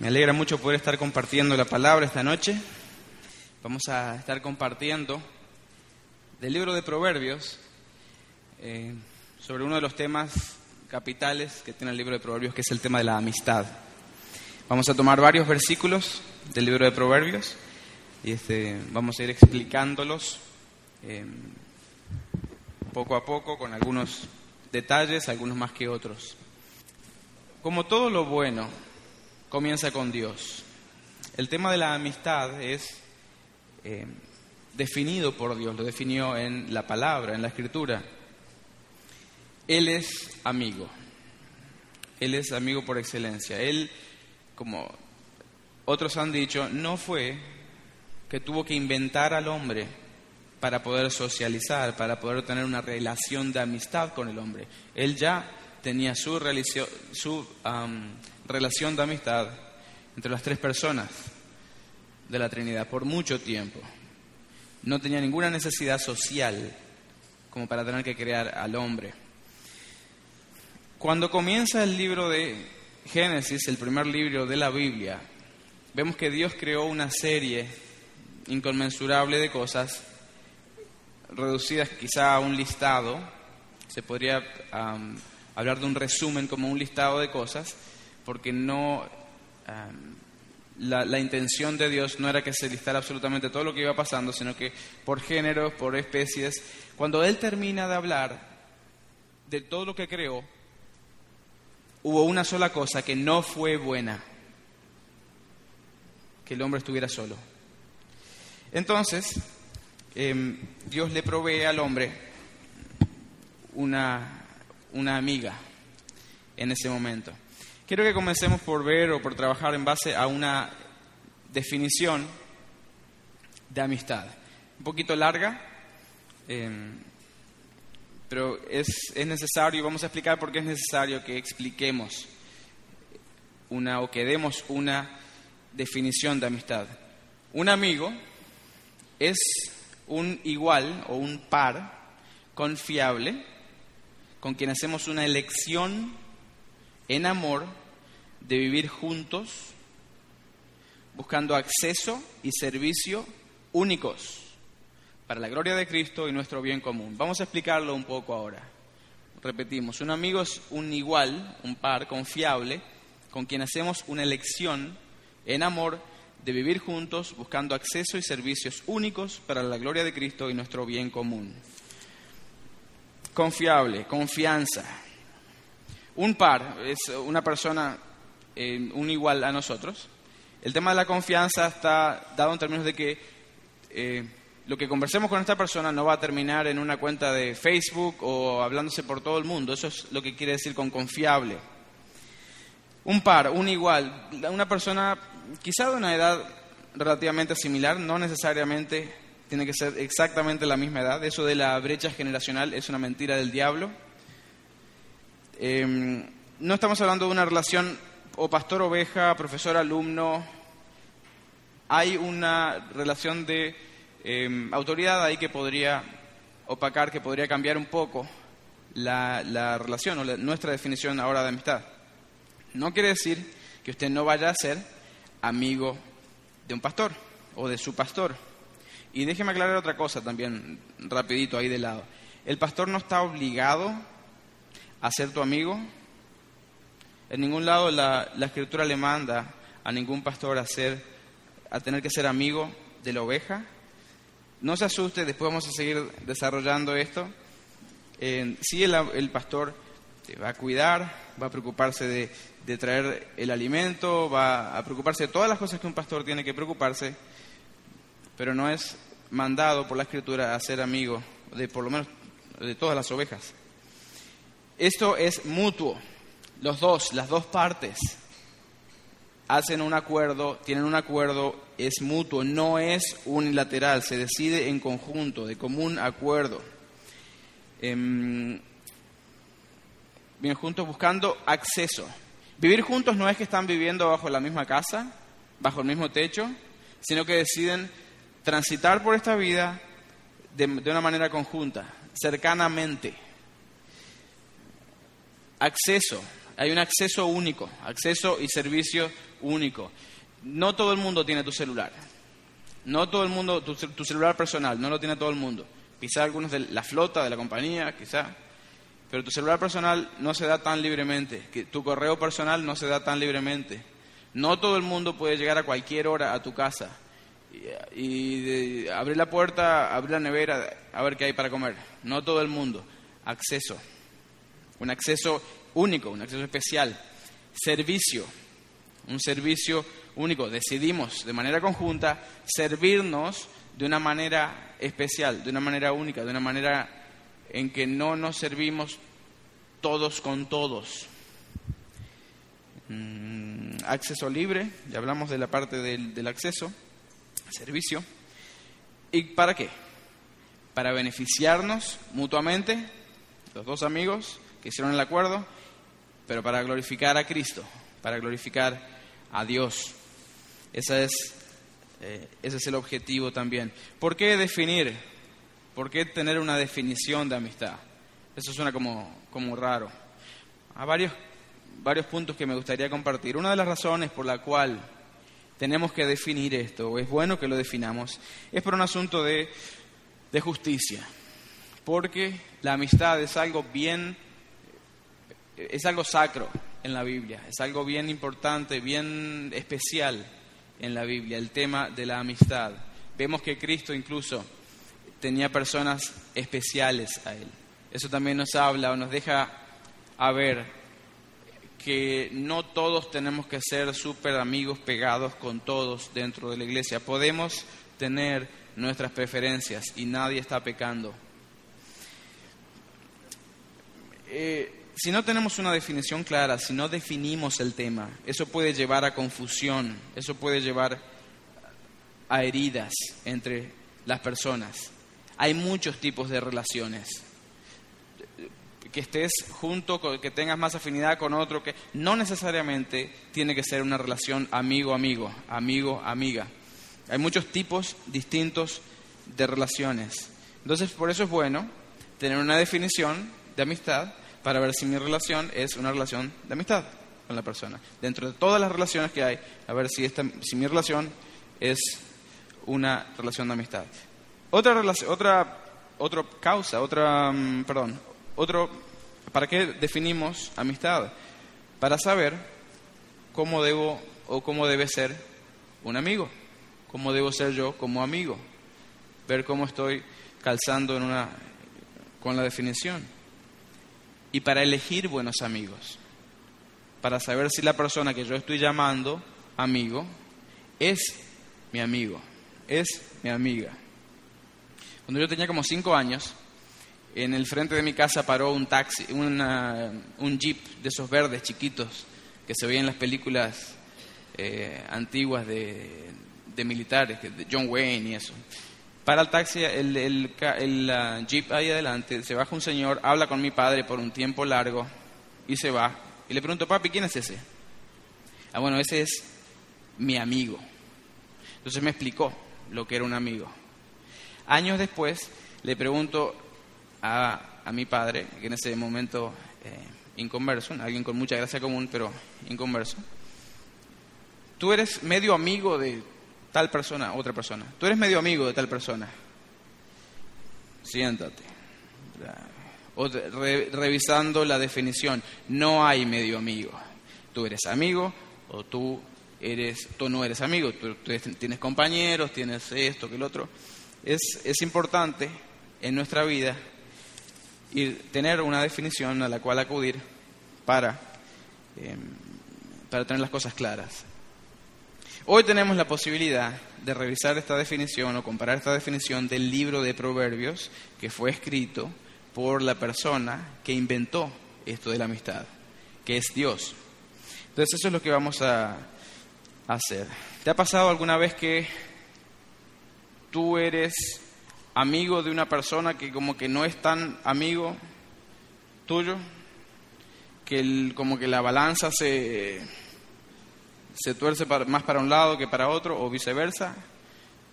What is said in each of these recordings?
Me alegra mucho poder estar compartiendo la palabra esta noche. Vamos a estar compartiendo del libro de Proverbios eh, sobre uno de los temas capitales que tiene el libro de Proverbios, que es el tema de la amistad. Vamos a tomar varios versículos del libro de Proverbios y este, vamos a ir explicándolos eh, poco a poco con algunos detalles, algunos más que otros. Como todo lo bueno, comienza con Dios. El tema de la amistad es eh, definido por Dios, lo definió en la palabra, en la escritura. Él es amigo, Él es amigo por excelencia. Él, como otros han dicho, no fue que tuvo que inventar al hombre para poder socializar, para poder tener una relación de amistad con el hombre. Él ya tenía su, su relación de amistad entre las tres personas de la Trinidad por mucho tiempo. No tenía ninguna necesidad social como para tener que crear al hombre. Cuando comienza el libro de Génesis, el primer libro de la Biblia, vemos que Dios creó una serie inconmensurable de cosas, reducidas quizá a un listado, se podría hablar de un resumen como un listado de cosas, porque no la, intención de Dios no era que se listara absolutamente todo lo que iba pasando, sino que por géneros, por especies, cuando Él termina de hablar de todo lo que creó, hubo una sola cosa que no fue buena, que el hombre estuviera solo. Entonces, em, Dios le provee al hombre una una amiga en ese momento. Quiero que comencemos por ver o por trabajar en base a una definición de amistad. Un poquito larga, em, pero es, es necesario, y vamos a explicar por qué es necesario que expliquemos una o que demos una definición de amistad. Un amigo es un igual o un par confiable con quien hacemos una elección en amor de vivir juntos, buscando acceso y servicio únicos para la gloria de Cristo y nuestro bien común. Vamos a explicarlo un poco ahora. Repetimos, un amigo es un igual, un par confiable, con quien hacemos una elección en amor de vivir juntos, buscando acceso y servicios únicos para la gloria de Cristo y nuestro bien común confiable, confianza. Un par es una persona, eh, un igual a nosotros. El tema de la confianza está dado en términos de que eh, lo que conversemos con esta persona no va a terminar en una cuenta de Facebook o hablándose por todo el mundo. Eso es lo que quiere decir con confiable. Un par, un igual, una persona quizá de una edad relativamente similar, no necesariamente tiene que ser exactamente la misma edad. Eso de la brecha generacional es una mentira del diablo. Em, no estamos hablando de una relación o pastor-oveja, profesor-alumno. Hay una relación de em, autoridad ahí que podría opacar, que podría cambiar un poco la, relación o nuestra definición ahora de amistad. No quiere decir que usted no vaya a ser amigo de un pastor o de su pastor. Y déjeme aclarar otra cosa también, rapidito ahí de lado. El pastor no está obligado a ser tu amigo. En ningún lado la, escritura le manda a ningún pastor a, ser, a tener que ser amigo de la oveja. No se asuste, después vamos a seguir desarrollando esto. Eh, sí, el, pastor te va a cuidar, va a preocuparse de, de traer el alimento, va a preocuparse de todas las cosas que un pastor tiene que preocuparse, pero no es mandado por la escritura a ser amigo de por lo menos de todas las ovejas. Esto es mutuo. Los dos, las dos partes hacen un acuerdo, tienen un acuerdo, es mutuo, no es unilateral, se decide en conjunto, de común acuerdo. Em, bien juntos buscando acceso. Vivir juntos no es que están viviendo bajo la misma casa, bajo el mismo techo, sino que deciden transitar por esta vida de, una manera conjunta, cercanamente. Acceso. Hay un acceso único, acceso y servicio único. No todo el mundo tiene tu celular. No todo el mundo, tu, celular personal, no lo tiene todo el mundo. Quizá algunos de la flota, de la compañía, quizá. Pero tu celular personal no se da tan libremente. Tu correo personal no se da tan libremente. No todo el mundo puede llegar a cualquier hora a tu casa y, abrir la puerta, abrir la nevera, a ver qué hay para comer. No todo el mundo. Acceso. Un acceso único, un acceso especial. Servicio. Un servicio único. Decidimos de manera conjunta servirnos de una manera especial, de una manera única, de una manera en que no nos servimos todos con todos. Mm, acceso libre, ya hablamos de la parte del, acceso, servicio. ¿Y para qué? Para beneficiarnos mutuamente, los dos amigos que hicieron el acuerdo, pero para glorificar a Cristo, para glorificar a Dios. Esa es eh, ese es el objetivo también. ¿Por qué definir? ¿Por qué tener una definición de amistad? Eso suena como, como raro. Hay varios, varios puntos que me gustaría compartir. Una de las razones por la cual tenemos que definir esto, es bueno que lo definamos, es por un asunto de, de justicia. Porque la amistad es algo bien, es algo sacro en la Biblia, es algo bien importante, bien especial en la Biblia, el tema de la amistad. Vemos que Cristo incluso tenía personas especiales a Él. Eso también nos habla o nos deja a ver que no todos tenemos que ser súper amigos pegados con todos dentro de la iglesia. Podemos tener nuestras preferencias y nadie está pecando. Eh, si no tenemos una definición clara, si no definimos el tema, eso puede llevar a confusión, eso puede llevar a heridas entre las personas. Hay muchos tipos de relaciones. Que estés junto, que tengas más afinidad con otro, que no necesariamente tiene que ser una relación amigo-amigo, amigo-amiga. Hay muchos tipos distintos de relaciones. Entonces, por eso es bueno tener una definición de amistad para ver si mi relación es una relación de amistad con la persona. Dentro de todas las relaciones que hay, a ver si, esta, si mi relación es una relación de amistad. Otra, otra, otra causa, otra, mm, perdón, otro, ¿para qué definimos amistad? Para saber cómo debo o cómo debe ser un amigo, cómo debo ser yo como amigo, ver cómo estoy calzando con la definición y para elegir buenos amigos, para saber si la persona que yo estoy llamando amigo es mi amigo, es mi amiga. Cuando yo tenía como cinco años, en el frente de mi casa paró un taxi, un jeep de esos verdes chiquitos que se veían en las películas eh, antiguas de, de militares, de John Wayne y eso. Para el taxi, el, jeep ahí adelante, se baja un señor, habla con mi padre por un tiempo largo y se va. Y le pregunto, papi, ¿quién es ese? Ah, bueno, ese es mi amigo. Entonces me explicó lo que era un amigo. Años después le pregunto a, a mi padre, que en ese momento eh, inconverso, alguien con mucha gracia común, pero inconverso, tú eres medio amigo de tal persona, otra persona. Tú eres medio amigo de tal persona. Siéntate. revisando la definición, no hay medio amigo. Tú eres amigo o tú eres, tú no eres amigo. Tú, tienes compañeros, tienes esto, que el otro. Es, es importante en nuestra vida ir, tener una definición a la cual acudir para, em, para tener las cosas claras. Hoy tenemos la posibilidad de revisar esta definición o comparar esta definición del libro de Proverbios que fue escrito por la persona que inventó esto de la amistad, que es Dios. Entonces eso es lo que vamos a hacer. ¿Te ha pasado alguna vez que tú eres amigo de una persona que como que no es tan amigo tuyo? Que como que la balanza se se tuerce más para un lado que para otro o viceversa.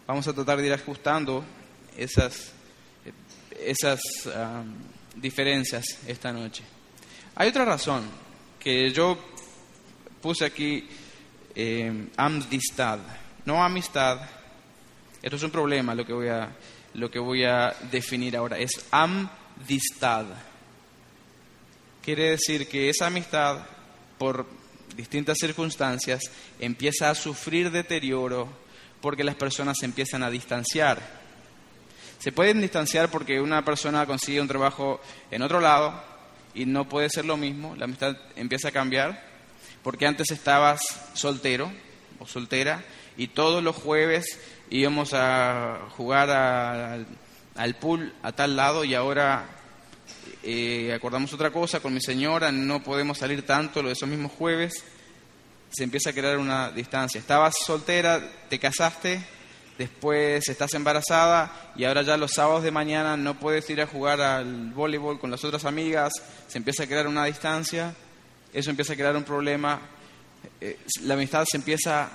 Vamos a tratar de ir ajustando esas, esas diferencias esta noche. Hay otra razón que yo puse aquí eh, amistad, no amistad. Esto es un problema lo que voy a, lo que voy a definir ahora. Es amistad. Quiere decir que esa amistad, por distintas circunstancias, empieza a sufrir deterioro porque las personas se empiezan a distanciar. Se pueden distanciar porque una persona consigue un trabajo en otro lado y no puede ser lo mismo, la amistad empieza a cambiar, porque antes estabas soltero o soltera y todos los jueves íbamos a jugar al pool a tal lado y ahora eh, acordamos otra cosa con mi señora, no podemos salir tanto los esos mismos jueves, se empieza a crear una distancia. Estabas soltera, te casaste, después estás embarazada y ahora ya los sábados de mañana no puedes ir a jugar al voleibol con las otras amigas, se empieza a crear una distancia, eso empieza a crear un problema, eh, la amistad se empieza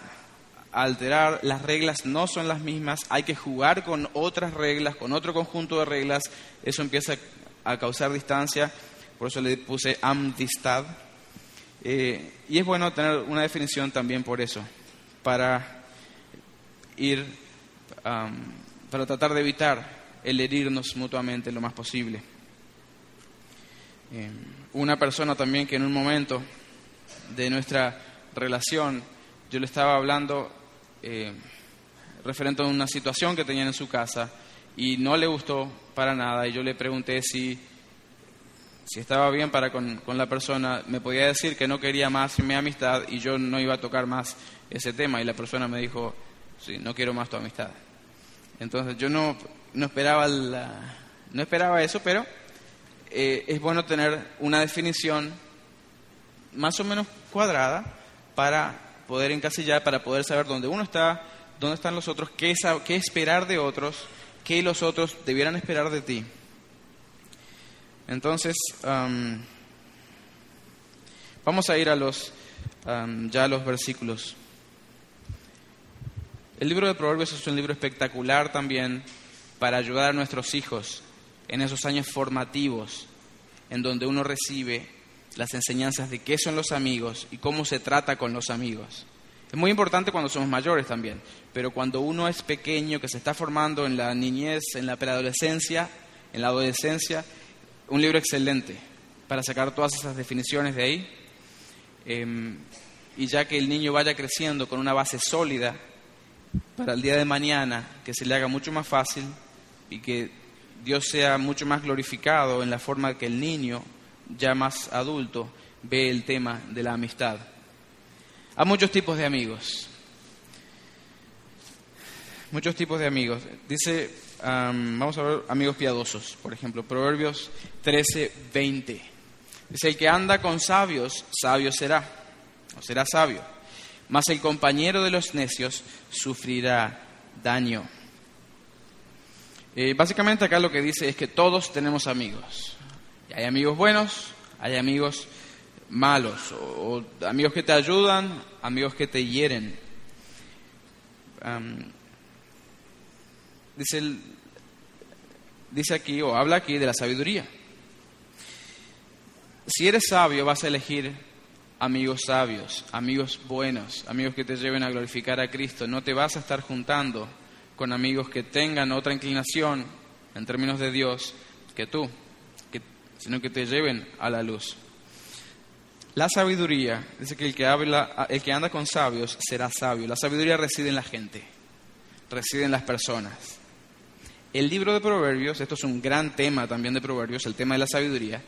a alterar, las reglas no son las mismas, hay que jugar con otras reglas, con otro conjunto de reglas, eso empieza a causar distancia, por eso le puse amistad. Eh, y es bueno tener una definición también por eso, para ir, para tratar de evitar el herirnos mutuamente lo más posible. Eh, una persona también que en un momento de nuestra relación yo le estaba hablando eh, referente a una situación que tenían en su casa y no le gustó para nada y yo le pregunté si si estaba bien para con, la persona, me podía decir que no quería más mi amistad y yo no iba a tocar más ese tema. Y la persona me dijo, sí, no quiero más tu amistad. Entonces yo no, no, esperaba, no esperaba eso, pero eh, es bueno tener una definición más o menos cuadrada para poder encasillar, para poder saber dónde uno está, dónde están los otros, qué, qué esperar de otros, qué los otros debieran esperar de ti. Entonces, vamos a ir a los, ya a los versículos. El libro de Proverbios es un libro espectacular también para ayudar a nuestros hijos en esos años formativos, en donde uno recibe las enseñanzas de qué son los amigos y cómo se trata con los amigos. Es muy importante cuando somos mayores también, pero cuando uno es pequeño, que se está formando en la niñez, en la preadolescencia, en la adolescencia, un libro excelente para sacar todas esas definiciones de ahí. Em, y ya que el niño vaya creciendo con una base sólida, para el día de mañana que se le haga mucho más fácil y que Dios sea mucho más glorificado en la forma que el niño, ya más adulto, ve el tema de la amistad. Hay muchos tipos de amigos. Muchos tipos de amigos. Dice vamos a ver amigos piadosos, por ejemplo, Proverbios 13, 20. Dice, el que anda con sabios, sabio será, o será sabio, mas el compañero de los necios sufrirá daño. Eh, básicamente acá lo que dice es que todos tenemos amigos. hay amigos buenos, hay amigos malos, o, amigos que te ayudan, amigos que te hieren. dice, dice aquí, o habla aquí de la sabiduría. Si eres sabio, vas a elegir amigos sabios, amigos buenos, amigos que te lleven a glorificar a Cristo. No te vas a estar juntando con amigos que tengan otra inclinación en términos de Dios que tú, sino que te lleven a la luz. La sabiduría, dice que el que, habla, el que anda con sabios será sabio. La sabiduría reside en la gente, reside en las personas. El libro de Proverbios, esto es un gran tema también de Proverbios, el tema de la sabiduría.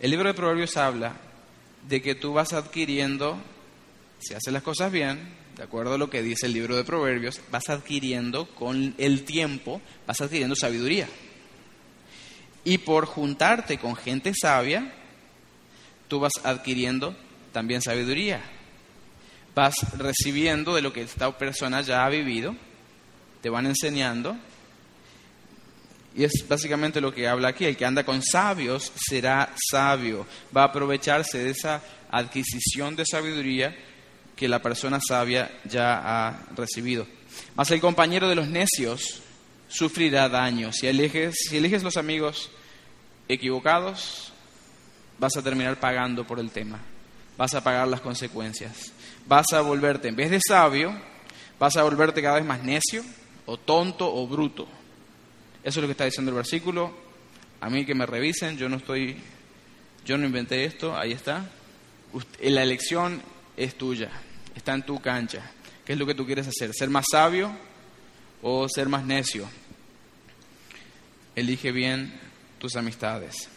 El libro de Proverbios habla de que tú vas adquiriendo, si haces las cosas bien, de acuerdo a lo que dice el libro de Proverbios, vas adquiriendo con el tiempo, vas adquiriendo sabiduría. Y por juntarte con gente sabia, tú vas adquiriendo también sabiduría. Vas recibiendo de lo que esta persona ya ha vivido, te van enseñando y es básicamente lo que habla aquí. El que anda con sabios será sabio. Va a aprovecharse de esa adquisición de sabiduría que la persona sabia ya ha recibido. Mas el compañero de los necios sufrirá daño. Si eliges, si eliges los amigos equivocados, vas a terminar pagando por el tema. vas a pagar las consecuencias. Vas a volverte, en vez de sabio, vas a volverte cada vez más necio, o tonto, o bruto. Eso es lo que está diciendo el versículo. A mí que me revisen, yo no estoy, yo no inventé esto, ahí está. La elección es tuya, está en tu cancha. ¿Qué es lo que tú quieres hacer? ¿Ser más sabio o ser más necio? Elige bien tus amistades.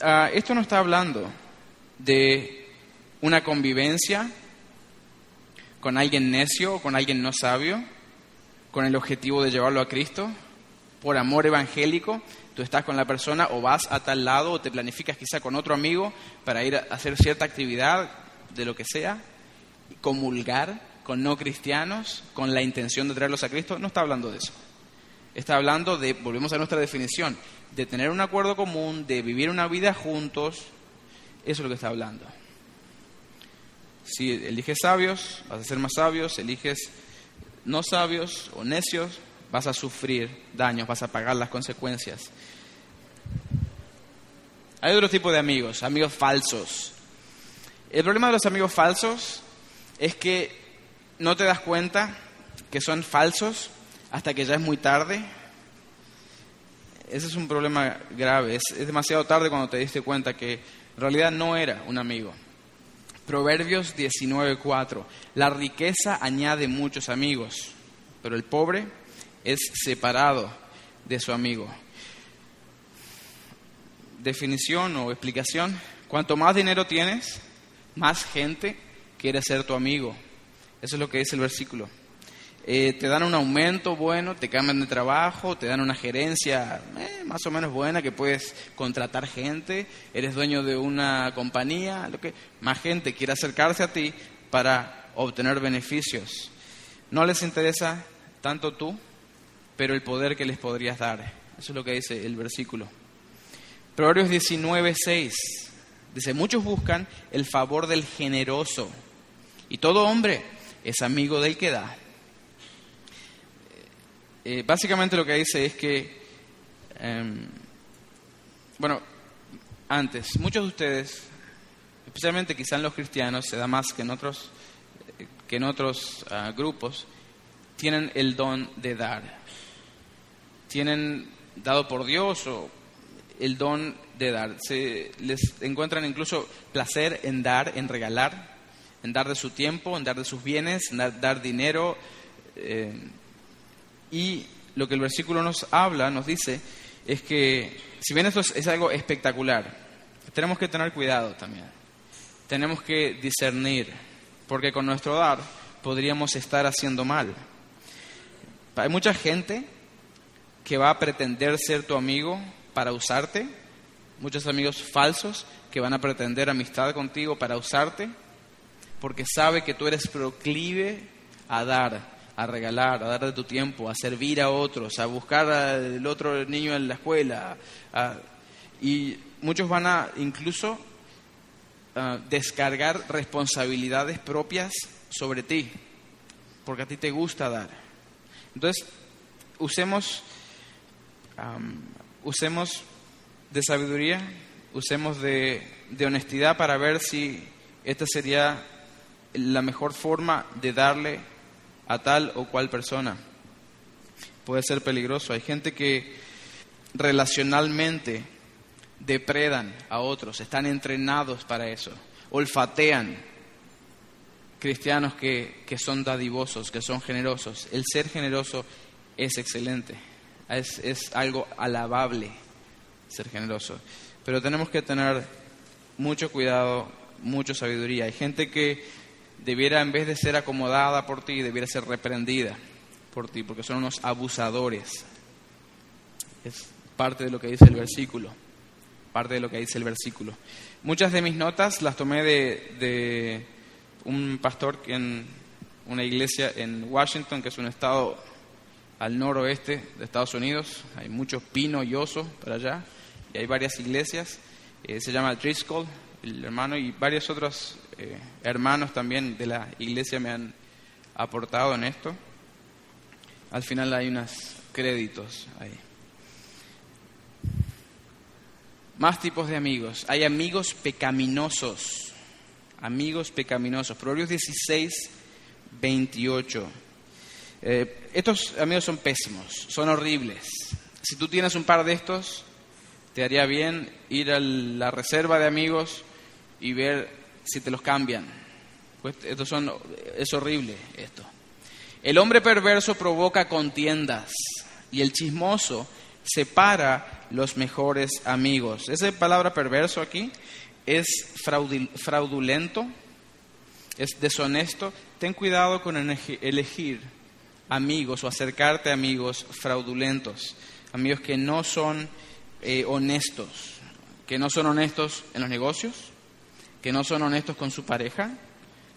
Ah, esto no está hablando de una convivencia con alguien necio o con alguien no sabio, con el objetivo de llevarlo a Cristo, por amor evangélico, tú estás con la persona o vas a tal lado o te planificas quizá con otro amigo para ir a hacer cierta actividad de lo que sea, comulgar con no cristianos con la intención de traerlos a Cristo, no está hablando de eso. Está hablando de, volvemos a nuestra definición, de tener un acuerdo común, de vivir una vida juntos, eso es lo que está hablando. Si eliges sabios, vas a ser más sabios, eliges no sabios o necios, vas a sufrir daños, vas a pagar las consecuencias. Hay otro tipo de amigos, amigos falsos. El problema de los amigos falsos es que no te das cuenta que son falsos hasta que ya es muy tarde. Ese es un problema grave. Es, demasiado tarde cuando te diste cuenta que en realidad no era un amigo. Proverbios 19:4. La riqueza añade muchos amigos, pero el pobre es separado de su amigo. Definición o explicación. Cuanto más dinero tienes, más gente quiere ser tu amigo. Eso es lo que dice el versículo. Eh, te dan un aumento bueno, te cambian de trabajo, te dan una gerencia eh, más o menos buena que puedes contratar gente, eres dueño de una compañía, lo que más gente quiere acercarse a ti para obtener beneficios. No les interesa tanto tú, pero el poder que les podrías dar. Eso es lo que dice el versículo. Proverbios 19, 6. Dice, muchos buscan el favor del generoso y todo hombre es amigo del que da. Eh, básicamente lo que dice es que, em, bueno, antes, muchos de ustedes, especialmente quizá los cristianos, se da más que en otros, que en otros ah, grupos, tienen el don de dar. Tienen dado por Dios o el don de dar. Se les encuentran incluso placer en dar, en regalar, en dar de su tiempo, en dar de sus bienes, en dar, dinero. Eh, y lo que el versículo nos habla, nos dice, es que si bien esto es, algo espectacular, tenemos que tener cuidado también. Tenemos que discernir, porque con nuestro dar podríamos estar haciendo mal. Hay mucha gente que va a pretender ser tu amigo para usarte, muchos amigos falsos que van a pretender amistad contigo para usarte, porque sabe que tú eres proclive a dar, a regalar, a dar de tu tiempo, a servir a otros, a buscar al otro niño en la escuela. y muchos van a incluso descargar responsabilidades propias sobre ti, porque a ti te gusta dar. Entonces, usemos, usemos de sabiduría, usemos de, de honestidad para ver si esta sería la mejor forma de darle a tal o cual persona. Puede ser peligroso. Hay gente que relacionalmente depredan a otros, están entrenados para eso, olfatean cristianos que, que son dadivosos, que son generosos. El ser generoso es excelente, es, es algo alabable ser generoso, pero tenemos que tener mucho cuidado, mucha sabiduría. Hay gente que debiera, en vez de ser acomodada por ti, debiera ser reprendida por ti, porque son unos abusadores. Es parte de lo que dice el versículo. Parte de lo que dice el versículo. Muchas de mis notas las tomé de, de un pastor en una iglesia en Washington, que es un estado al noroeste de Estados Unidos. Hay mucho pino y oso para allá. Y hay varias iglesias. Eh, se llama Driscoll, el hermano, y varios otros eh, hermanos también de la iglesia me han aportado en esto. Al final hay unos créditos ahí. Más tipos de amigos. Hay amigos pecaminosos. amigos pecaminosos. Proverbios 16, 28. Eh, estos amigos son pésimos, son horribles. Si tú tienes un par de estos, te haría bien ir a la reserva de amigos y ver si te los cambian. Pues estos son, es horrible esto. El hombre perverso provoca contiendas y el chismoso separa los mejores amigos. Esa palabra perverso aquí es fraudulento, es deshonesto. Ten cuidado con elegir amigos o acercarte a amigos fraudulentos, amigos que no son eh, honestos, que no son honestos en los negocios, que no son honestos con su pareja,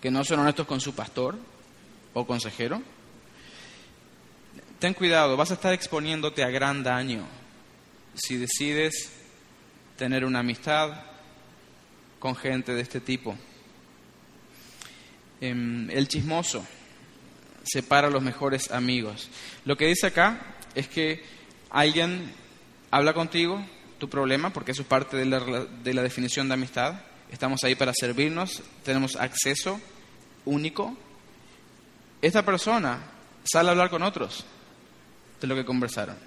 que no son honestos con su pastor o consejero. Ten cuidado, vas a estar exponiéndote a gran daño si decides tener una amistad con gente de este tipo. Em, el chismoso separa a los mejores amigos. Lo que dice acá es que alguien habla contigo tu problema, porque eso es parte de la, de la definición de amistad. Estamos ahí para servirnos, tenemos acceso único. Esta persona sale a hablar con otros de lo que conversaron.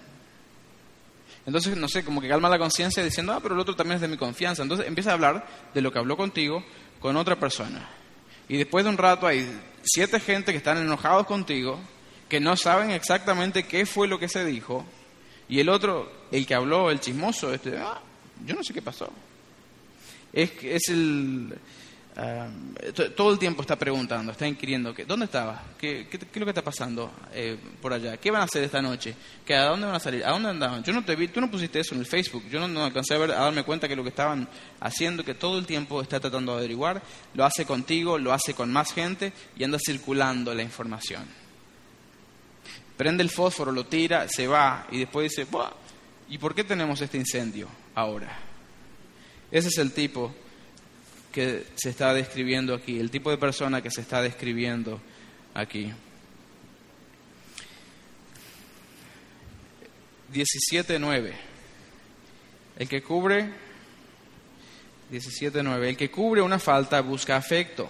Entonces, no sé, como que calma la conciencia diciendo, ah, pero el otro también es de mi confianza. Entonces empieza a hablar de lo que habló contigo con otra persona. Y después de un rato hay siete gente que están enojados contigo, que no saben exactamente qué fue lo que se dijo, y el otro, el que habló, el chismoso, este, ah, yo no sé qué pasó. Es, es el, todo el tiempo está preguntando, está inquiriendo, ¿dónde estaba? ¿Qué, qué, es lo que está pasando eh, por allá? ¿Qué van a hacer esta noche? ¿Qué, ¿A dónde van a salir? ¿A dónde andaban? Yo no te vi, tú no pusiste eso en el Facebook, yo no, alcancé a, ver, a darme cuenta que lo que estaban haciendo, que todo el tiempo está tratando de averiguar, lo hace contigo, lo hace con más gente y anda circulando la información. Prende el fósforo, lo tira, se va y después dice, ¿y por qué tenemos este incendio ahora? Ese es el tipo que se está describiendo aquí, el tipo de persona que se está describiendo aquí. 17.9. El que cubre 17.9. El que cubre una falta busca afecto,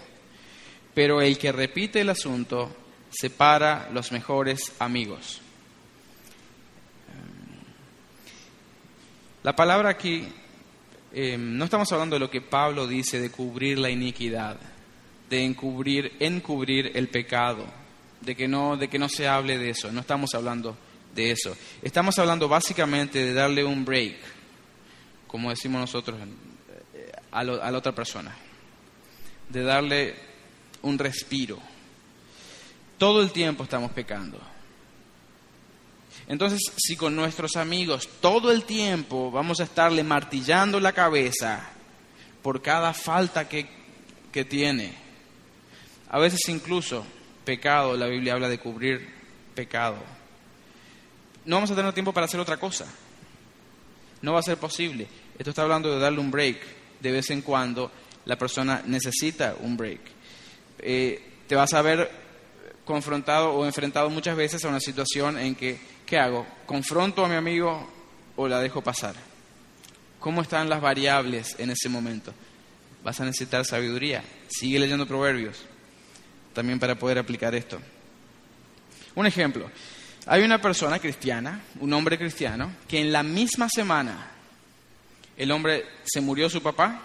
pero el que repite el asunto separa los mejores amigos. La palabra aquí Em, no estamos hablando de lo que Pablo dice de cubrir la iniquidad, de encubrir, encubrir el pecado, de que, no, de que no se hable de eso, no estamos hablando de eso. Estamos hablando básicamente de darle un break, como decimos nosotros, eh, a, a la otra persona, de darle un respiro. Todo el tiempo estamos pecando entonces, si con nuestros amigos todo el tiempo vamos a estarle martillando la cabeza por cada falta que, que tiene, a veces incluso pecado, la Biblia habla de cubrir pecado, no vamos a tener tiempo para hacer otra cosa. No va a ser posible. Esto está hablando de darle un break. De vez en cuando la persona necesita un break. Eh, te vas a ver confrontado o enfrentado muchas veces a una situación en que ¿qué hago? ¿Confronto a mi amigo o la dejo pasar? ¿Cómo están las variables en ese momento? Vas a necesitar sabiduría. Sigue leyendo proverbios también para poder aplicar esto. Un ejemplo. Hay una persona cristiana, un hombre cristiano, que en la misma semana el hombre se murió su papá,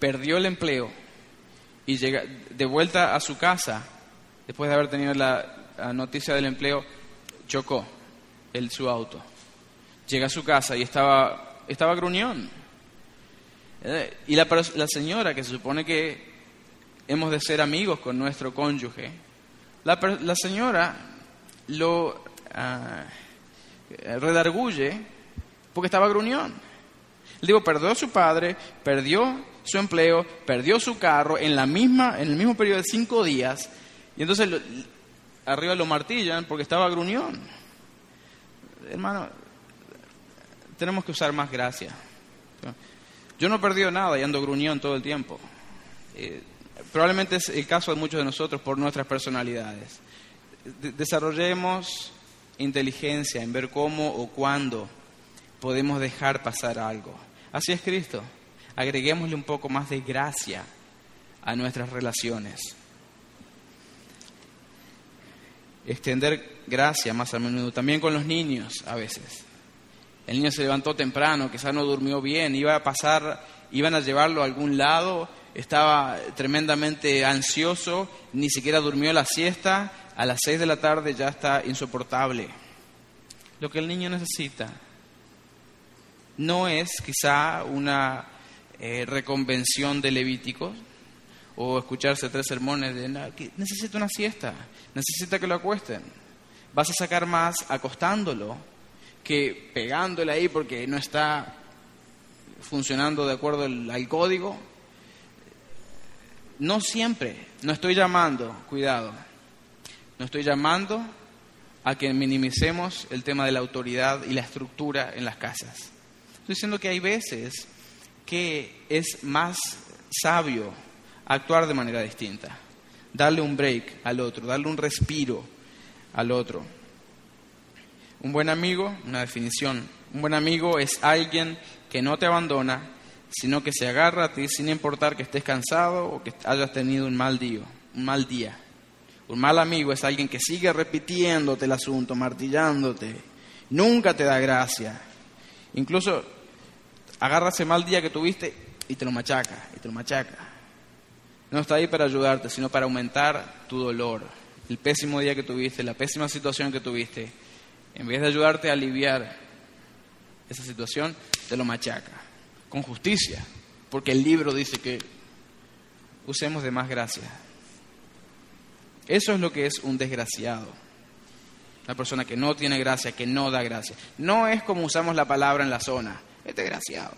perdió el empleo y llega de vuelta a su casa, después de haber tenido la noticia del empleo, chocó el, su auto. Llega a su casa y estaba, estaba gruñón. Eh, y la, la, señora, que se supone que hemos de ser amigos con nuestro cónyuge, la, la señora lo ah, redarguye porque estaba gruñón. Le digo, perdió a su padre, perdió su empleo, perdió su carro en, la misma, en el mismo periodo de cinco días, y entonces arriba lo martillan porque estaba gruñón. Hermano, tenemos que usar más gracia. Yo no he perdido nada y ando gruñón todo el tiempo. Eh, probablemente es el caso de muchos de nosotros por nuestras personalidades. desarrollemos inteligencia en ver cómo o cuándo podemos dejar pasar algo. Así es Cristo. Agreguémosle un poco más de gracia a nuestras relaciones. Extender gracia más a menudo, también con los niños a veces. El niño se levantó temprano, quizás no durmió bien, iba a pasar, iban a llevarlo a algún lado, estaba tremendamente ansioso, ni siquiera durmió la siesta, a las seis de la tarde ya está insoportable. Lo que el niño necesita no es quizá una eh, reconvención de Levíticos o escucharse tres sermones de necesita una siesta, necesita que lo acuesten. Vas a sacar más acostándolo que pegándole ahí porque no está funcionando de acuerdo al, código. No siempre, no estoy llamando, cuidado, no estoy llamando a que minimicemos el tema de la autoridad y la estructura en las casas. Estoy diciendo que hay veces que es más sabio actuar de manera distinta, darle un break al otro, darle un respiro al otro. Un buen amigo, una definición, un buen amigo es alguien que no te abandona, sino que se agarra a ti sin importar que estés cansado o que hayas tenido un mal día. Un mal día. Un mal amigo es alguien que sigue repitiéndote el asunto, martillándote. Nunca te da gracia. Incluso agarra ese mal día que tuviste y te lo machaca, y te lo machaca. No está ahí para ayudarte, sino para aumentar tu dolor. El pésimo día que tuviste, la pésima situación que tuviste, en vez de ayudarte a aliviar esa situación, te lo machaca, con justicia, porque el libro dice que usemos de más gracia. Eso es lo que es un desgraciado. Una persona que no tiene gracia, que no da gracia. No es como usamos la palabra en la zona, es desgraciado.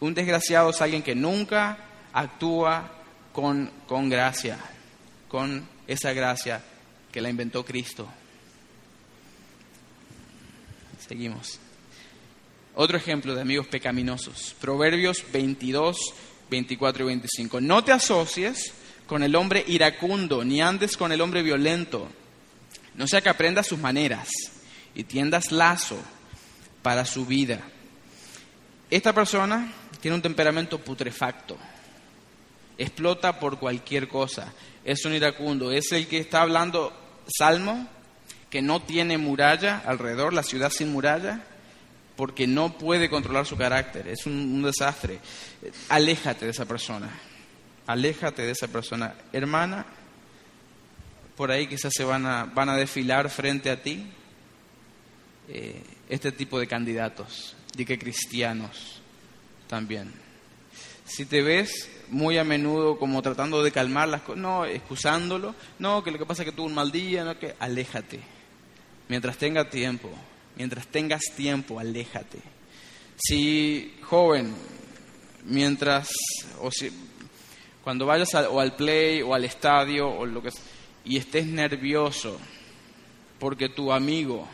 Un desgraciado es alguien que nunca actúa con, con gracia, con esa gracia que la inventó Cristo. Seguimos. Otro ejemplo de amigos pecaminosos. Proverbios 22, 24 y 25. No te asocies con el hombre iracundo, ni andes con el hombre violento. No sea que aprendas sus maneras y tiendas lazo para su vida. Esta persona tiene un temperamento putrefacto. Explota por cualquier cosa. Es un iracundo. Es el que está hablando salmo que no tiene muralla alrededor, la ciudad sin muralla, porque no puede controlar su carácter. Es un, desastre. Aléjate de esa persona. Aléjate de esa persona. Hermana, por ahí quizás se van a, desfilar frente a ti eh, este tipo de candidatos, de que cristianos también. Si te ves muy a menudo como tratando de calmar las cosas, no, excusándolo, no, que lo que pasa es que tuvo un mal día, no, que aléjate mientras tenga tiempo, mientras tengas tiempo, aléjate. Si joven, mientras, o si, cuando vayas o al play o al estadio o lo que y estés nervioso porque tu amigo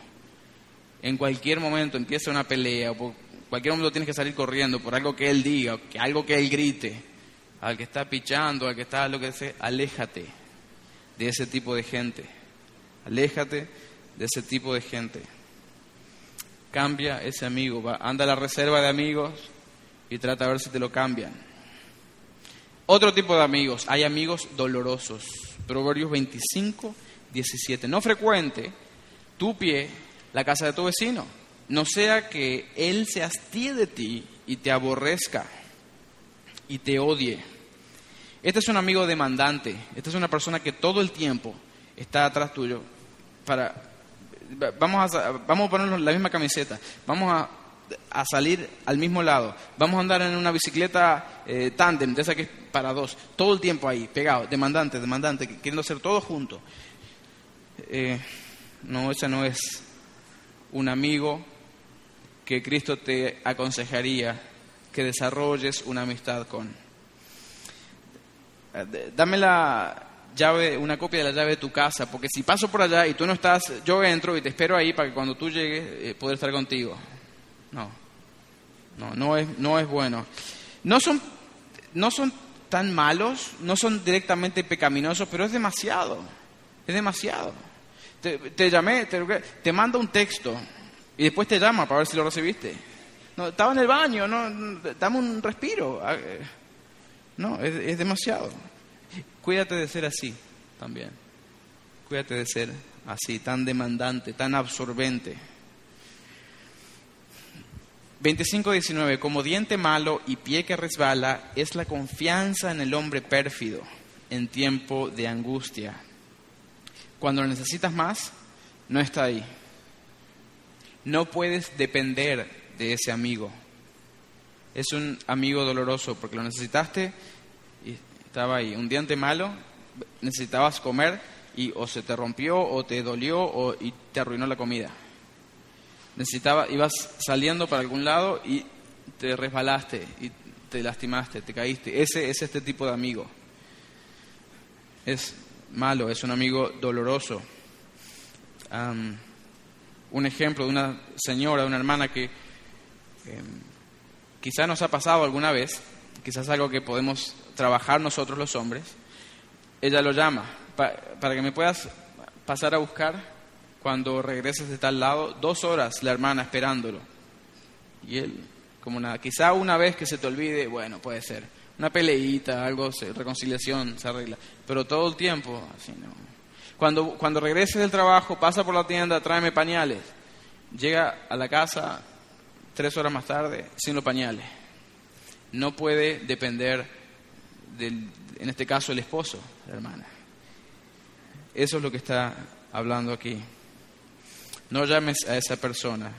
en cualquier momento empieza una pelea o por cualquier momento tienes que salir corriendo por algo que él diga, que algo que él grite, al que está pichando, al que está lo que sea, aléjate de ese tipo de gente. Aléjate de ese tipo de gente. Cambia ese amigo, anda a la reserva de amigos y trata de ver si te lo cambian. Otro tipo de amigos, hay amigos dolorosos. Proverbios 25, 17. No frecuente tu pie la casa de tu vecino, no sea que él se hastíe de ti y te aborrezca y te odie. Este es un amigo demandante, esta es una persona que todo el tiempo está atrás tuyo para vamos a, vamos a ponernos la misma camiseta, vamos a, salir al mismo lado, vamos a andar en una bicicleta eh, tándem, de esa que es para dos, todo el tiempo ahí, pegado, demandante, demandante, queriendo hacer todo junto. Eh, no, ese no es un amigo que Cristo te aconsejaría que desarrolles una amistad con. Eh, dame la, llave, una copia de la llave de tu casa, porque si paso por allá y tú no estás, yo entro y te espero ahí para que cuando tú llegues eh, poder estar contigo. No, no, no es, no es bueno. No son, no son tan malos, no son directamente pecaminosos, pero es demasiado, es demasiado. Te, llamé, te, te mando un texto y después te llama para ver si lo recibiste. No, estaba en el baño, no, dame un respiro. Ah, eh, no, es demasiado. Cuídate de ser así también. Cuídate de ser así, tan demandante, tan absorbente. 25.19. Como diente malo y pie que resbala es la confianza en el hombre pérfido en tiempo de angustia. Cuando lo necesitas más, no está ahí. No puedes depender de ese amigo. Es un amigo doloroso porque lo necesitaste y estaba ahí. Un diente malo, necesitabas comer y o se te rompió o te dolió o, y te arruinó la comida. Necesitaba, ibas saliendo para algún lado y te resbalaste y te lastimaste, te caíste. Ese es este tipo de amigo. Es malo, es un amigo doloroso. un ejemplo de una señora, de una hermana que eh, quizás nos ha pasado alguna vez, quizás algo que podemos trabajar nosotros los hombres. Ella lo llama para que me puedas pasar a buscar cuando regreses de tal lado, dos horas la hermana esperándolo. Y él, como nada, quizá una vez que se te olvide, bueno, puede ser, una peleita, algo, reconciliación, se arregla, pero todo el tiempo. Cuando, cuando regreses del trabajo, pasa por la tienda, tráeme pañales. Llega a la casa tres horas más tarde sin los pañales. No puede depender del, en este caso, el esposo, la hermana. Eso es lo que está hablando aquí. No llames a esa persona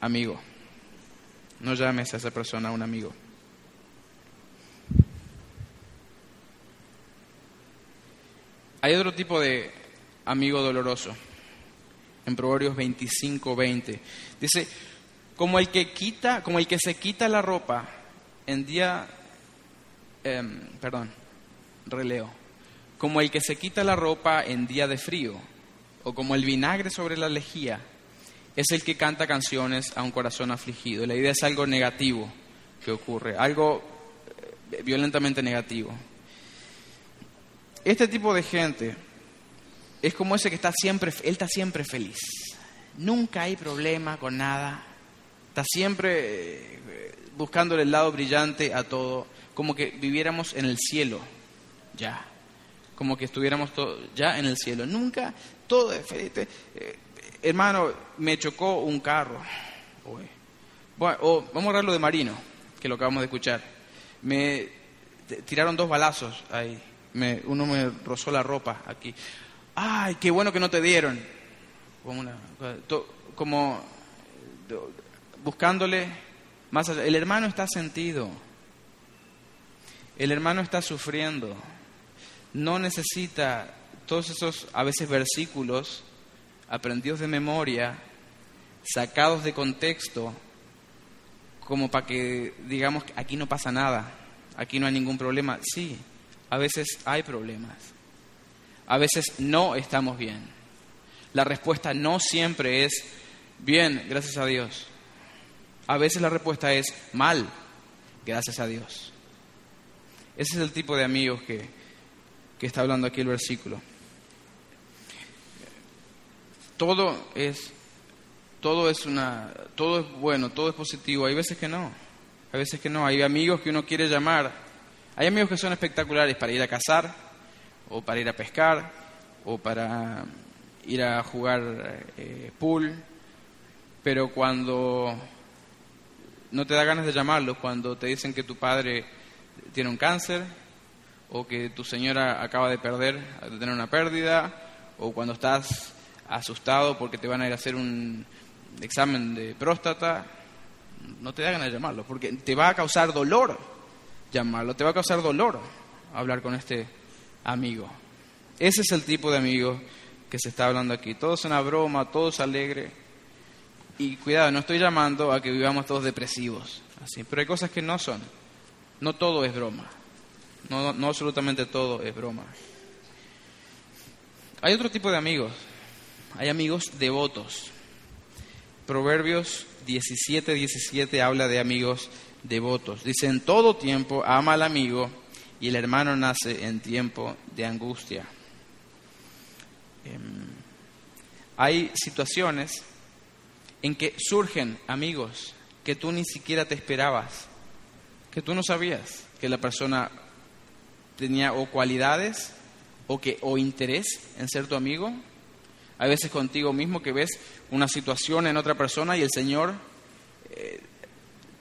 amigo. No llames a esa persona un amigo. Hay otro tipo de amigo doloroso. En Proverbios 25, 20. Dice, como el que quita, como el que se quita la ropa en día, em, perdón, releo, como el que se quita la ropa en día de frío o como el vinagre sobre la lejía, es el que canta canciones a un corazón afligido. La idea es algo negativo que ocurre, algo eh, violentamente negativo. Este tipo de gente es como ese que está siempre, él está siempre feliz. Nunca hay problema con nada. Está siempre eh, buscando el lado brillante a todo, como que viviéramos en el cielo, ya. Como que estuviéramos ya en el cielo. Nunca todo es feliz. Eh, hermano, me chocó un carro. Bueno, vamos a hablar lo de Marino, que lo acabamos de escuchar. Me tiraron dos balazos ahí. Uno me rozó la ropa aquí. Ay, qué bueno que no te dieron. Como buscándole más allá. El hermano está sentido. El hermano está sufriendo. No necesita todos esos a veces versículos aprendidos de memoria, sacados de contexto, como para que digamos aquí no pasa nada, aquí no hay ningún problema. Sí, a veces hay problemas, a veces no estamos bien. La respuesta no siempre es bien, gracias a Dios. A veces la respuesta es mal, gracias a Dios. Ese es el tipo de amigos que, que está hablando aquí el versículo todo es todo es una todo es bueno, todo es positivo, hay veces que no. Hay veces que no, hay amigos que uno quiere llamar. Hay amigos que son espectaculares para ir a cazar o para ir a pescar o para ir a jugar eh, pool, pero cuando no te da ganas de llamarlos, cuando te dicen que tu padre tiene un cáncer o que tu señora acaba de perder, de tener una pérdida, o cuando estás asustado porque te van a ir a hacer un examen de próstata, no te da ganas de llamarlo, porque te va a causar dolor llamarlo, te va a causar dolor hablar con este amigo. Ese es el tipo de amigo que se está hablando aquí. Todo es una broma, todo es alegre. Y cuidado, no estoy llamando a que vivamos todos depresivos, así, pero hay cosas que no son. No todo es broma. No, no absolutamente todo es broma. Hay otro tipo de amigos hay amigos devotos. Proverbios 17, 17 habla de amigos devotos. Dice, en todo tiempo ama al amigo y el hermano nace en tiempo de angustia. Em, hay situaciones en que surgen amigos que tú ni siquiera te esperabas, que tú no sabías que la persona tenía o cualidades o, que, o interés en ser tu amigo. Hay veces contigo mismo que ves una situación en otra persona y el Señor eh,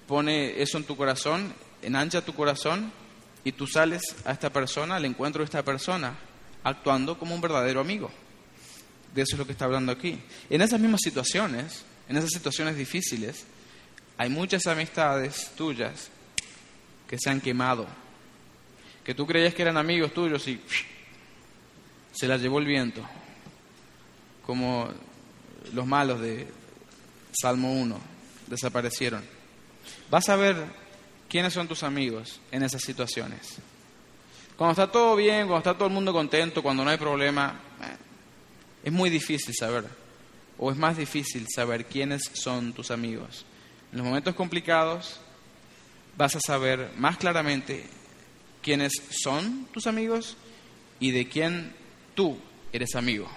pone eso en tu corazón, enancha tu corazón y tú sales a esta persona, al encuentro de esta persona, actuando como un verdadero amigo. De eso es lo que está hablando aquí. En esas mismas situaciones, en esas situaciones difíciles, hay muchas amistades tuyas que se han quemado, que tú creías que eran amigos tuyos y se las llevó el viento, como los malos de Salmo 1, desaparecieron. Vas a ver quiénes son tus amigos en esas situaciones. Cuando está todo bien, cuando está todo el mundo contento, cuando no hay problema, eh, es muy difícil saber, o es más difícil saber quiénes son tus amigos. En los momentos complicados vas a saber más claramente quiénes son tus amigos y de quién tú eres amigo.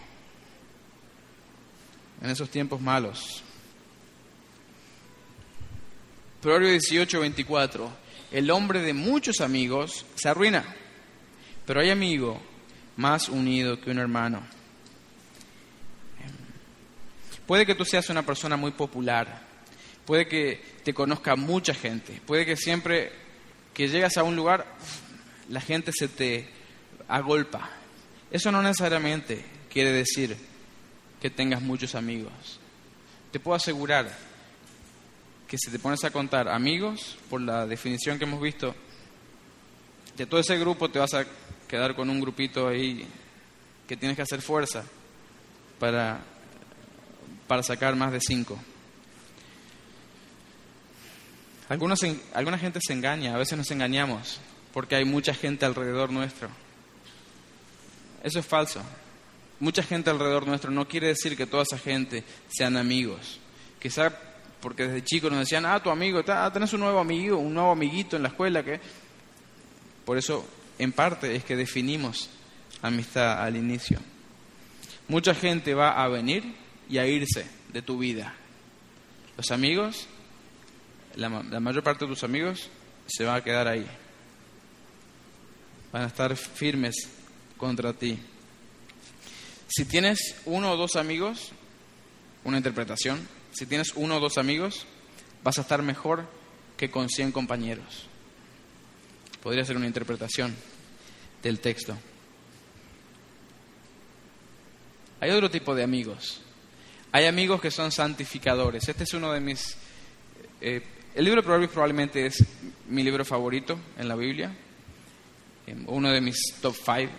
En esos tiempos malos. Proverbio 18, 24. El hombre de muchos amigos se arruina, pero hay amigo más unido que un hermano. Puede que tú seas una persona muy popular, puede que te conozca mucha gente, puede que siempre que llegas a un lugar la gente se te agolpa. Eso no necesariamente quiere decir que tengas muchos amigos. Te puedo asegurar que si te pones a contar amigos, por la definición que hemos visto, de todo ese grupo te vas a quedar con un grupito ahí que tienes que hacer fuerza para, para sacar más de cinco. Algunos, alguna gente se engaña, a veces nos engañamos porque hay mucha gente alrededor nuestro. Eso es falso. Mucha gente alrededor nuestro no quiere decir que toda esa gente sean amigos. Quizá porque desde chicos nos decían, ah, tu amigo, ah, tenés un nuevo amigo, un nuevo amiguito en la escuela. que Por eso, en parte, es que definimos amistad al inicio. Mucha gente va a venir y a irse de tu vida. Los amigos la, mayor parte de tus amigos se van a quedar ahí. Van a estar firmes contra ti. Si tienes uno o dos amigos, una interpretación, si tienes uno o dos amigos, vas a estar mejor que con 100 compañeros. Podría ser una interpretación del texto. Hay otro tipo de amigos. Hay amigos que son santificadores. Este es uno de mis eh, el libro de Proverbios probablemente es mi libro favorito en la Biblia, em, uno de mis top five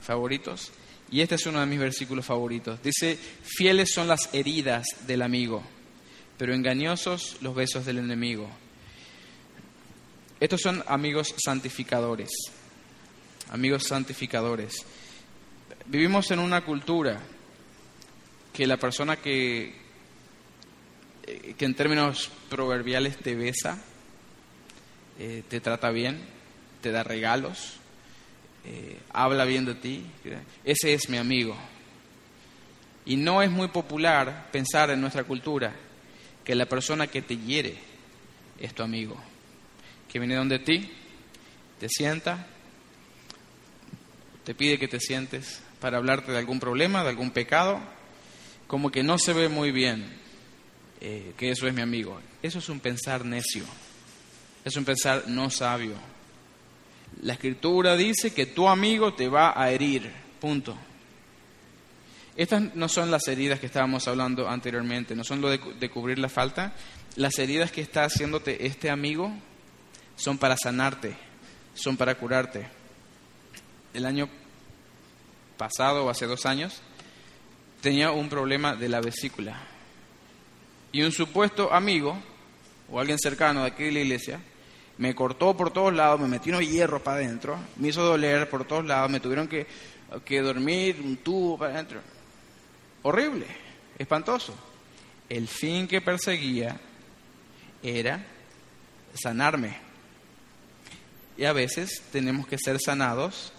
favoritos, y este es uno de mis versículos favoritos. Dice, fieles son las heridas del amigo, pero engañosos los besos del enemigo. Estos son amigos santificadores, amigos santificadores. Vivimos en una cultura que la persona que, eh, que en términos proverbiales te besa, eh, te trata bien, te da regalos, eh, habla bien de ti. Ese es mi amigo. Y no es muy popular pensar en nuestra cultura que la persona que te hiere es tu amigo, que viene donde ti, te sienta, te pide que te sientes para hablarte de algún problema, de algún pecado, como que no se ve muy bien eh, que eso es mi amigo. Eso es un pensar necio, es un pensar no sabio. La escritura dice que tu amigo te va a herir, punto. Estas no son las heridas que estábamos hablando anteriormente, no son lo de, de cubrir la falta. Las heridas que está haciéndote este amigo son para sanarte, son para curarte. El año pasado o hace dos años tenía un problema de la vesícula y un supuesto amigo o alguien cercano de aquí de la iglesia me cortó por todos lados, me metió unos hierros para adentro, me hizo doler por todos lados, me tuvieron que, que dormir un tubo para adentro. Horrible, espantoso. El fin que perseguía era sanarme. Y a veces tenemos que ser sanados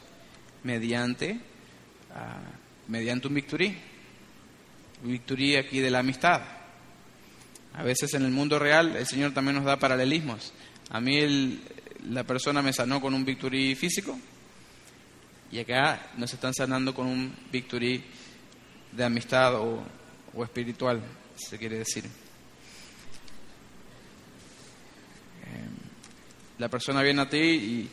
mediante, ah, mediante un victorí. Un victorí aquí de la amistad. A veces en el mundo real el Señor también nos da paralelismos. A mí la persona me sanó con un victory físico Y acá nos están sanando con un victory de amistad o, espiritual, se quiere decir. Em, la persona viene a ti y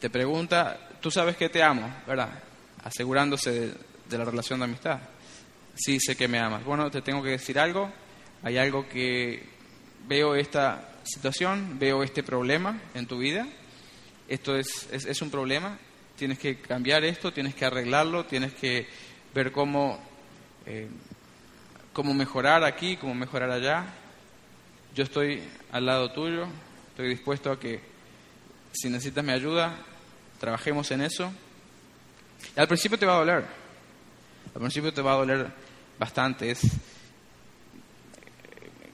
te pregunta, tú sabes que te amo, ¿verdad? Asegurándose de la relación de amistad. Sí, sé que me amas. Bueno, te tengo que decir algo. Hay algo que veo esta situación, veo este problema en tu vida. Esto es, es, un problema. Tienes que cambiar esto, tienes que arreglarlo, tienes que ver cómo, eh, cómo mejorar aquí, cómo mejorar allá. Yo estoy al lado tuyo, estoy dispuesto a que si necesitas mi ayuda, trabajemos en eso. Y al principio te va a doler, al principio te va a doler bastante, es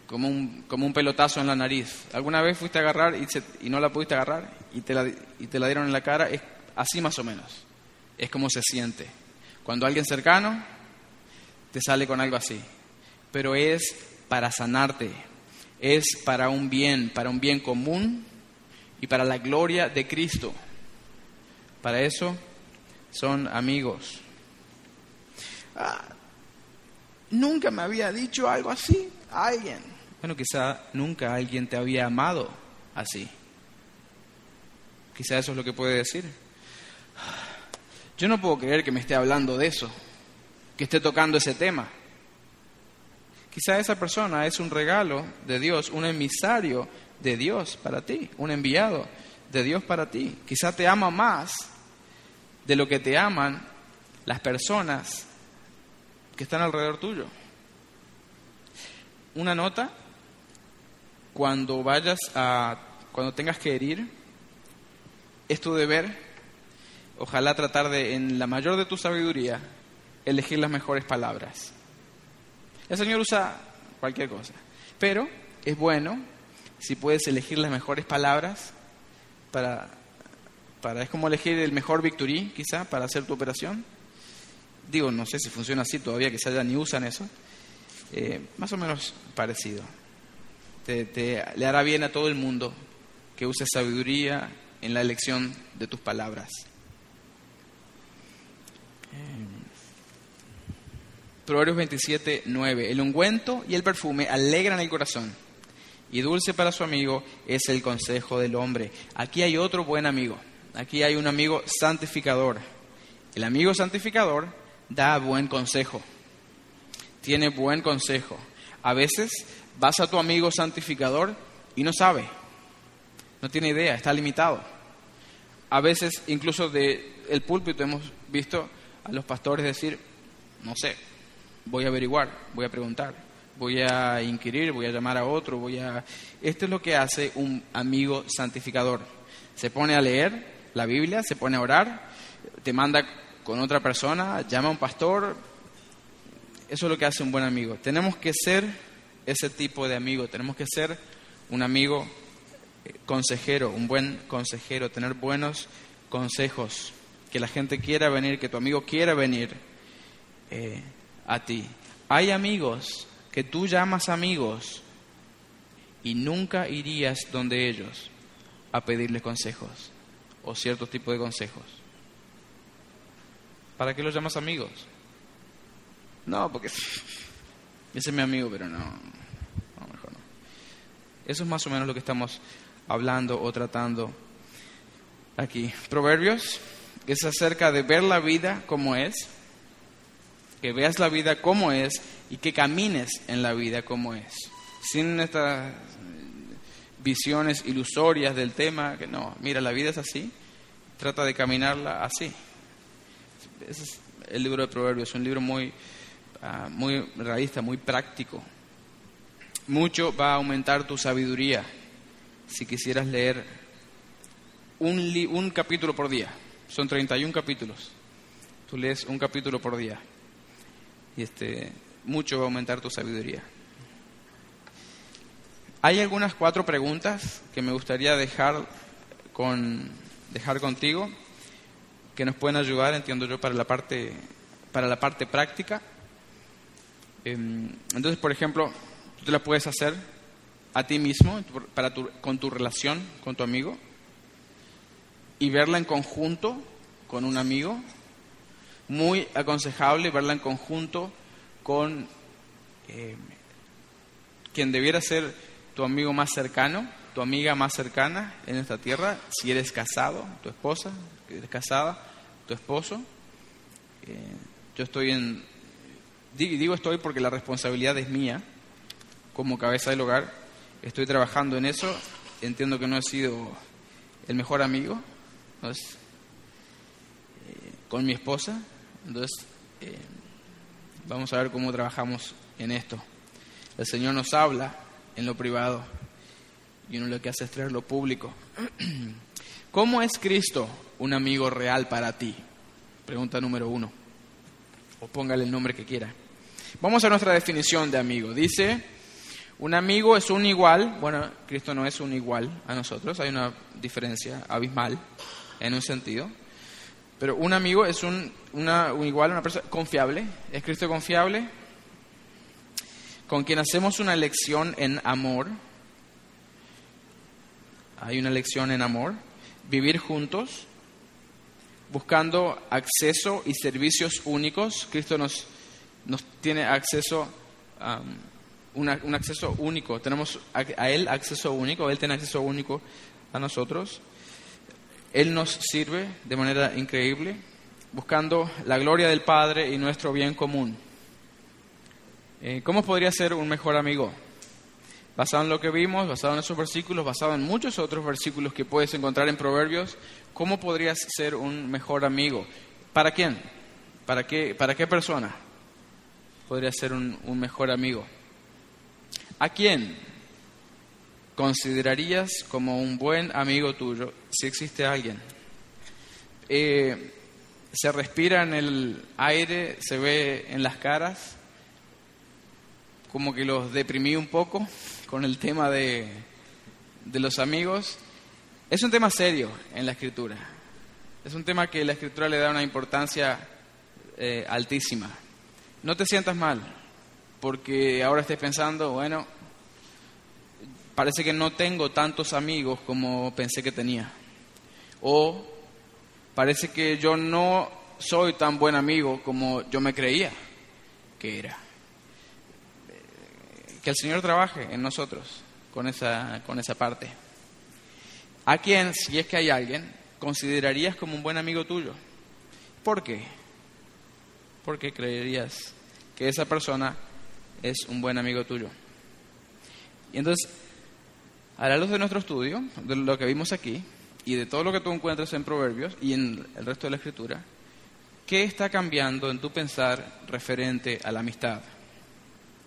como un, como un pelotazo en la nariz. ¿Alguna vez fuiste a agarrar y, no la pudiste agarrar y te la, y te la dieron en la cara? Es así más o menos, es como se siente. Cuando alguien cercano te sale con algo así, pero es para sanarte, es para un bien, para un bien común y para la gloria de Cristo. Para eso son amigos. Nunca me había dicho algo así a alguien. Bueno, quizá nunca alguien te había amado así. Quizá eso es lo que puede decir. Yo no puedo creer que me esté hablando de eso, que esté tocando ese tema. Quizá esa persona es un regalo de Dios, un emisario de Dios para ti, un enviado de Dios para ti. Quizá te ama más de lo que te aman las personas que están alrededor tuyo. Una nota, cuando vayas a, cuando tengas que herir, es tu deber, ojalá tratar de, en la mayor de tu sabiduría, elegir las mejores palabras. El Señor usa cualquier cosa, pero es bueno si puedes elegir las mejores palabras para, para es como elegir el mejor victory, quizá, para hacer tu operación. Digo, no sé si funciona así todavía, que ya ni usan eso. Eh, más o menos parecido. Te, le hará bien a todo el mundo que use sabiduría en la elección de tus palabras. Proverbios 27, 9. El ungüento y el perfume alegran el corazón, y dulce para su amigo es el consejo del hombre. Aquí hay otro buen amigo, aquí hay un amigo santificador. El amigo santificador da buen consejo, tiene buen consejo. A veces vas a tu amigo santificador y no sabe, no tiene idea, está limitado. A veces incluso de el púlpito hemos visto a los pastores decir, no sé, voy a averiguar, voy a preguntar, voy a inquirir, voy a llamar a otro, voy a... Esto es lo que hace un amigo santificador. Se pone a leer la Biblia, se pone a orar, te manda con otra persona, llama a un pastor. Eso es lo que hace un buen amigo. Tenemos que ser ese tipo de amigo, tenemos que ser un amigo eh, consejero, un buen consejero, tener buenos consejos, que la gente quiera venir, que tu amigo quiera venir. Eh, a ti. Hay amigos que tú llamas amigos y nunca irías donde ellos a pedirles consejos o cierto tipo de consejos. ¿Para qué los llamas amigos? No, porque ese es mi amigo, pero no, mejor no. Eso es más o menos lo que estamos hablando o tratando aquí. Proverbios es acerca de ver la vida como es que veas la vida como es y que camines en la vida como es. Sin estas visiones ilusorias del tema, que no, mira, la vida es así, trata de caminarla así. Ese es el libro de Proverbios, es un libro muy, uh, muy realista, muy práctico. Mucho va a aumentar tu sabiduría si quisieras leer un, un capítulo por día. Son 31 capítulos. Tú lees un capítulo por día y este, mucho va a aumentar tu sabiduría. Hay algunas cuatro preguntas que me gustaría dejar, con, dejar contigo que nos pueden ayudar, entiendo yo, para la parte, para la parte práctica. Em, entonces, por ejemplo, tú te la puedes hacer a ti mismo, para tu, con tu relación con tu amigo, y verla en conjunto con un amigo, muy aconsejable verla en conjunto con eh, quien debiera ser tu amigo más cercano, tu amiga más cercana en esta tierra, si eres casado, tu esposa, eres casada, tu esposo. Eh, yo estoy en, digo estoy porque la responsabilidad es mía como cabeza del hogar, estoy trabajando en eso, entiendo que no he sido el mejor amigo, entonces, eh, con mi esposa, entonces eh, vamos a ver cómo trabajamos en esto. El Señor nos habla en lo privado y uno lo que hace es traer lo público. ¿Cómo es Cristo un amigo real para ti? Pregunta número uno. O póngale el nombre que quiera. Vamos a nuestra definición de amigo. Dice, un amigo es un igual, bueno, Cristo no es un igual a nosotros, hay una diferencia abismal en un sentido. Pero un amigo es un, una, un igual, una persona confiable. ¿Es Cristo confiable? Con quien hacemos una lección en amor. Hay una lección en amor. Vivir juntos, buscando acceso y servicios únicos. Cristo nos, nos tiene acceso, um, un acceso único. Tenemos a, Él acceso único, Él tiene acceso único a nosotros. Él nos sirve de manera increíble, buscando la gloria del Padre y nuestro bien común. Eh, ¿Cómo podría ser un mejor amigo? Basado en lo que vimos, basado en esos versículos, basado en muchos otros versículos que puedes encontrar en Proverbios, ¿cómo podrías ser un mejor amigo? ¿Para quién? ¿Para qué, para qué persona podría ser un, un mejor amigo? ¿A quién? considerarías como un buen amigo tuyo si existe alguien? Eh, se respira en el aire, se ve en las caras, como que los deprimí un poco con el tema de, de los amigos. Es un tema serio en la escritura. Es un tema que la escritura le da una importancia eh, altísima. No te sientas mal, porque ahora estés pensando, bueno, parece que no tengo tantos amigos como pensé que tenía. O parece que yo no soy tan buen amigo como yo me creía que era. Que el Señor trabaje en nosotros con esa, con esa parte. ¿A quién, si es que hay alguien, considerarías como un buen amigo tuyo? ¿Por qué? Porque creerías que esa persona es un buen amigo tuyo. Y entonces a la luz de nuestro estudio, de lo que vimos aquí, y de todo lo que tú encuentras en Proverbios y en el resto de la Escritura, ¿qué está cambiando en tu pensar referente a la amistad?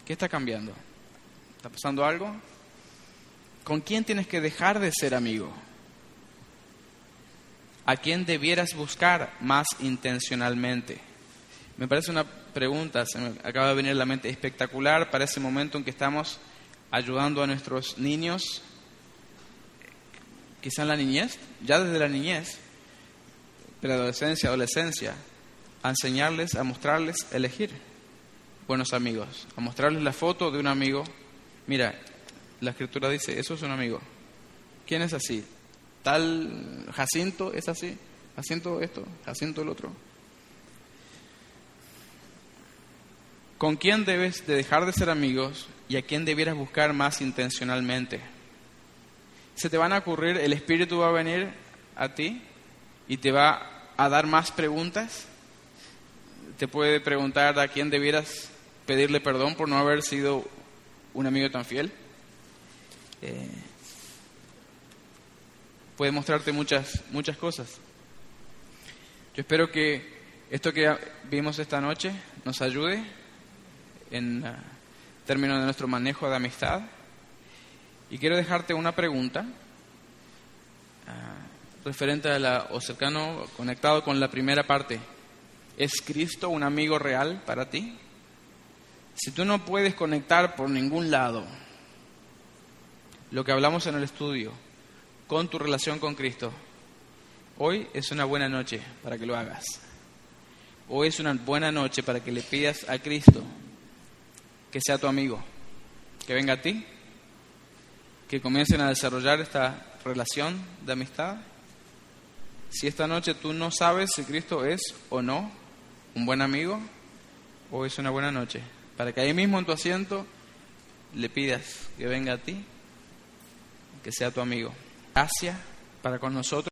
¿Qué está cambiando? ¿Está pasando algo? ¿Con quién tienes que dejar de ser amigo? ¿A quién debieras buscar más intencionalmente? Me parece una pregunta, se me acaba de venir a la mente, espectacular para ese momento en que estamos ayudando a nuestros niños quizá en la niñez, ya desde la niñez, preadolescencia, adolescencia, a enseñarles, a mostrarles, a elegir buenos amigos, a mostrarles la foto de un amigo. Mira, la escritura dice, eso es un amigo. ¿Quién es así? Tal Jacinto es así, Jacinto esto, Jacinto el otro. ¿Con quién debes de dejar de ser amigos y a quién debieras buscar más intencionalmente? se te van a ocurrir, el Espíritu va a venir a ti y te va a dar más preguntas. Te puede preguntar a quién debieras pedirle perdón por no haber sido un amigo tan fiel. Eh, puede mostrarte muchas, muchas cosas. Yo espero que esto que vimos esta noche nos ayude en uh, términos de nuestro manejo de amistad. Y quiero dejarte una pregunta ah, referente a la, o cercano, conectado con la primera parte. ¿Es Cristo un amigo real para ti? Si tú no puedes conectar por ningún lado lo que hablamos en el estudio con tu relación con Cristo, hoy es una buena noche para que lo hagas. Hoy es una buena noche para que le pidas a Cristo que sea tu amigo, que venga a ti que comiencen a desarrollar esta relación de amistad. Si esta noche tú no sabes si Cristo es o no un buen amigo o es una buena noche, para que ahí mismo en tu asiento le pidas que venga a ti, que sea tu amigo. Gracias para con nosotros.